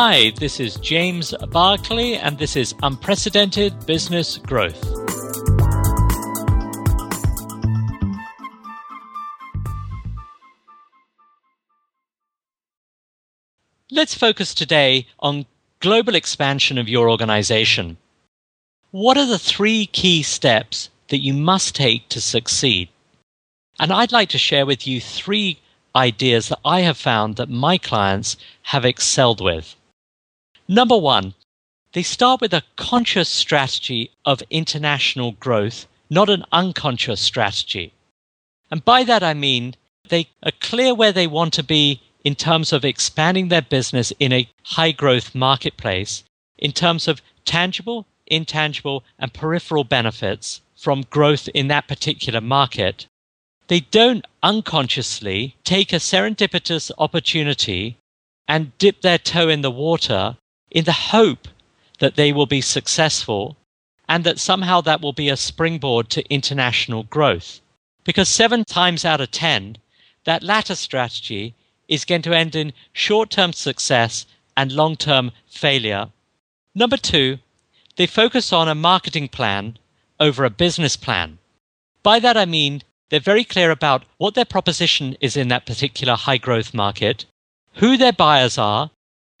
Hi, this is James Barclay, and this is Unprecedented Business Growth. Let's focus today on global expansion of your organization. What are the three key steps that you must take to succeed? And I'd like to share with you three ideas that I have found that my clients have excelled with. Number one, they start with a conscious strategy of international growth, not an unconscious strategy. And by that I mean they are clear where they want to be in terms of expanding their business in a high growth marketplace, in terms of tangible, intangible, and peripheral benefits from growth in that particular market. They don't unconsciously take a serendipitous opportunity and dip their toe in the water in the hope that they will be successful and that somehow that will be a springboard to international growth. Because seven times out of ten, that latter strategy is going to end in short term success and long term failure. Number two, they focus on a marketing plan over a business plan. By that I mean they're very clear about what their proposition is in that particular high growth market, who their buyers are,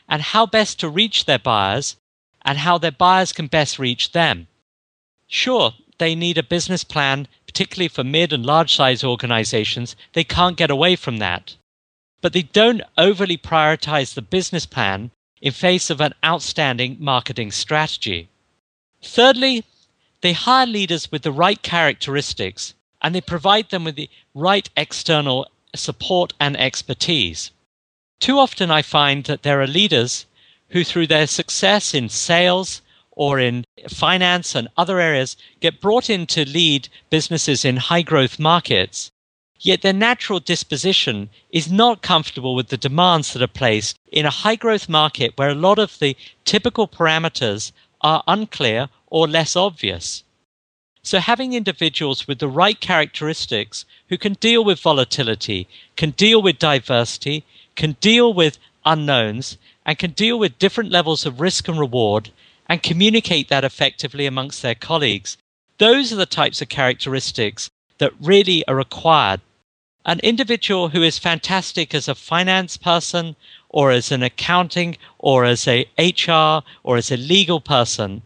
and how best to reach their buyers, and how their buyers can best reach them. Sure, they need a business plan, particularly for mid and large size organizations. They can't get away from that. But they don't overly prioritize the business plan in face of an outstanding marketing strategy. Thirdly, they hire leaders with the right characteristics and they provide them with the right external support and expertise. Too often I find that there are leaders who, through their success in sales or in finance and other areas, get brought in to lead businesses in high growth markets. Yet their natural disposition is not comfortable with the demands that are placed in a high growth market where a lot of the typical parameters are unclear or less obvious. So, having individuals with the right characteristics who can deal with volatility, can deal with diversity, can deal with unknowns, and can deal with different levels of risk and reward and communicate that effectively amongst their colleagues. Those are the types of characteristics that really are required. An individual who is fantastic as a finance person or as an accounting or as a HR or as a legal person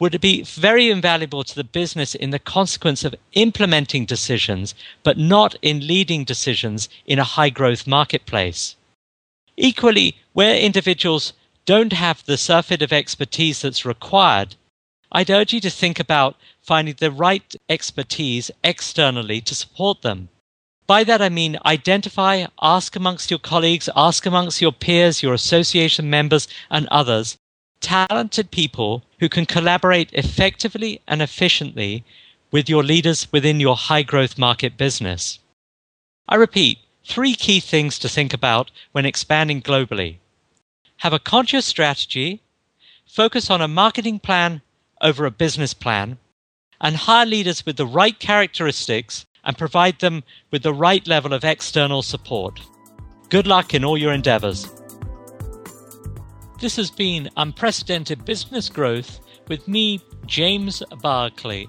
would be very invaluable to the business in the consequence of implementing decisions, but not in leading decisions in a high growth marketplace. Equally, where individuals don't have the surfeit of expertise that's required, I'd urge you to think about finding the right expertise externally to support them. By that I mean identify, ask amongst your colleagues, ask amongst your peers, your association members, and others talented people who can collaborate effectively and efficiently with your leaders within your high growth market business. I repeat, three key things to think about when expanding globally. Have a conscious strategy, focus on a marketing plan over a business plan, and hire leaders with the right characteristics and provide them with the right level of external support. Good luck in all your endeavors. This has been Unprecedented Business Growth with me, James Barclay.